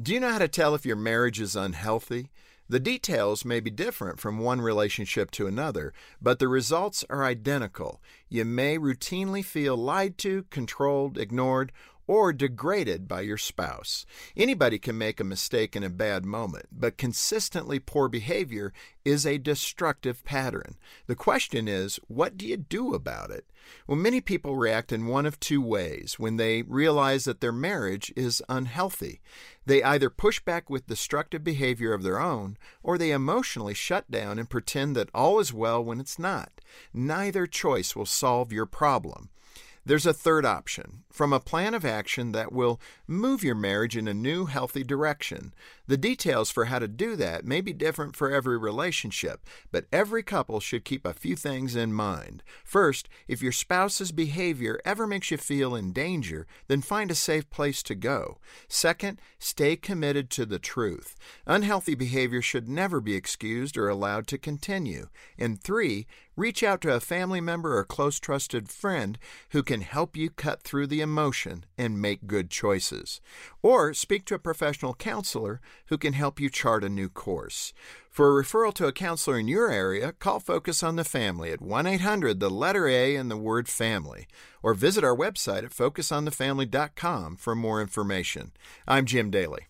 Do you know how to tell if your marriage is unhealthy? The details may be different from one relationship to another, but the results are identical. You may routinely feel lied to, controlled, ignored, or degraded by your spouse. Anybody can make a mistake in a bad moment, but consistently poor behavior is a destructive pattern. The question is, what do you do about it? Well, many people react in one of two ways when they realize that their marriage is unhealthy. They either push back with destructive behavior of their own, or they emotionally shut down and pretend that all is well when it's not. Neither choice will solve your problem. There's a third option from a plan of action that will move your marriage in a new, healthy direction. The details for how to do that may be different for every relationship, but every couple should keep a few things in mind. First, if your spouse's behavior ever makes you feel in danger, then find a safe place to go. Second, stay committed to the truth. Unhealthy behavior should never be excused or allowed to continue. And three, reach out to a family member or close trusted friend who can help you cut through the emotion and make good choices. Or speak to a professional counselor who can help you chart a new course. For a referral to a counselor in your area, call Focus on the Family at 1 800 the letter A and the word family, or visit our website at focusonthefamily.com for more information. I'm Jim Daly.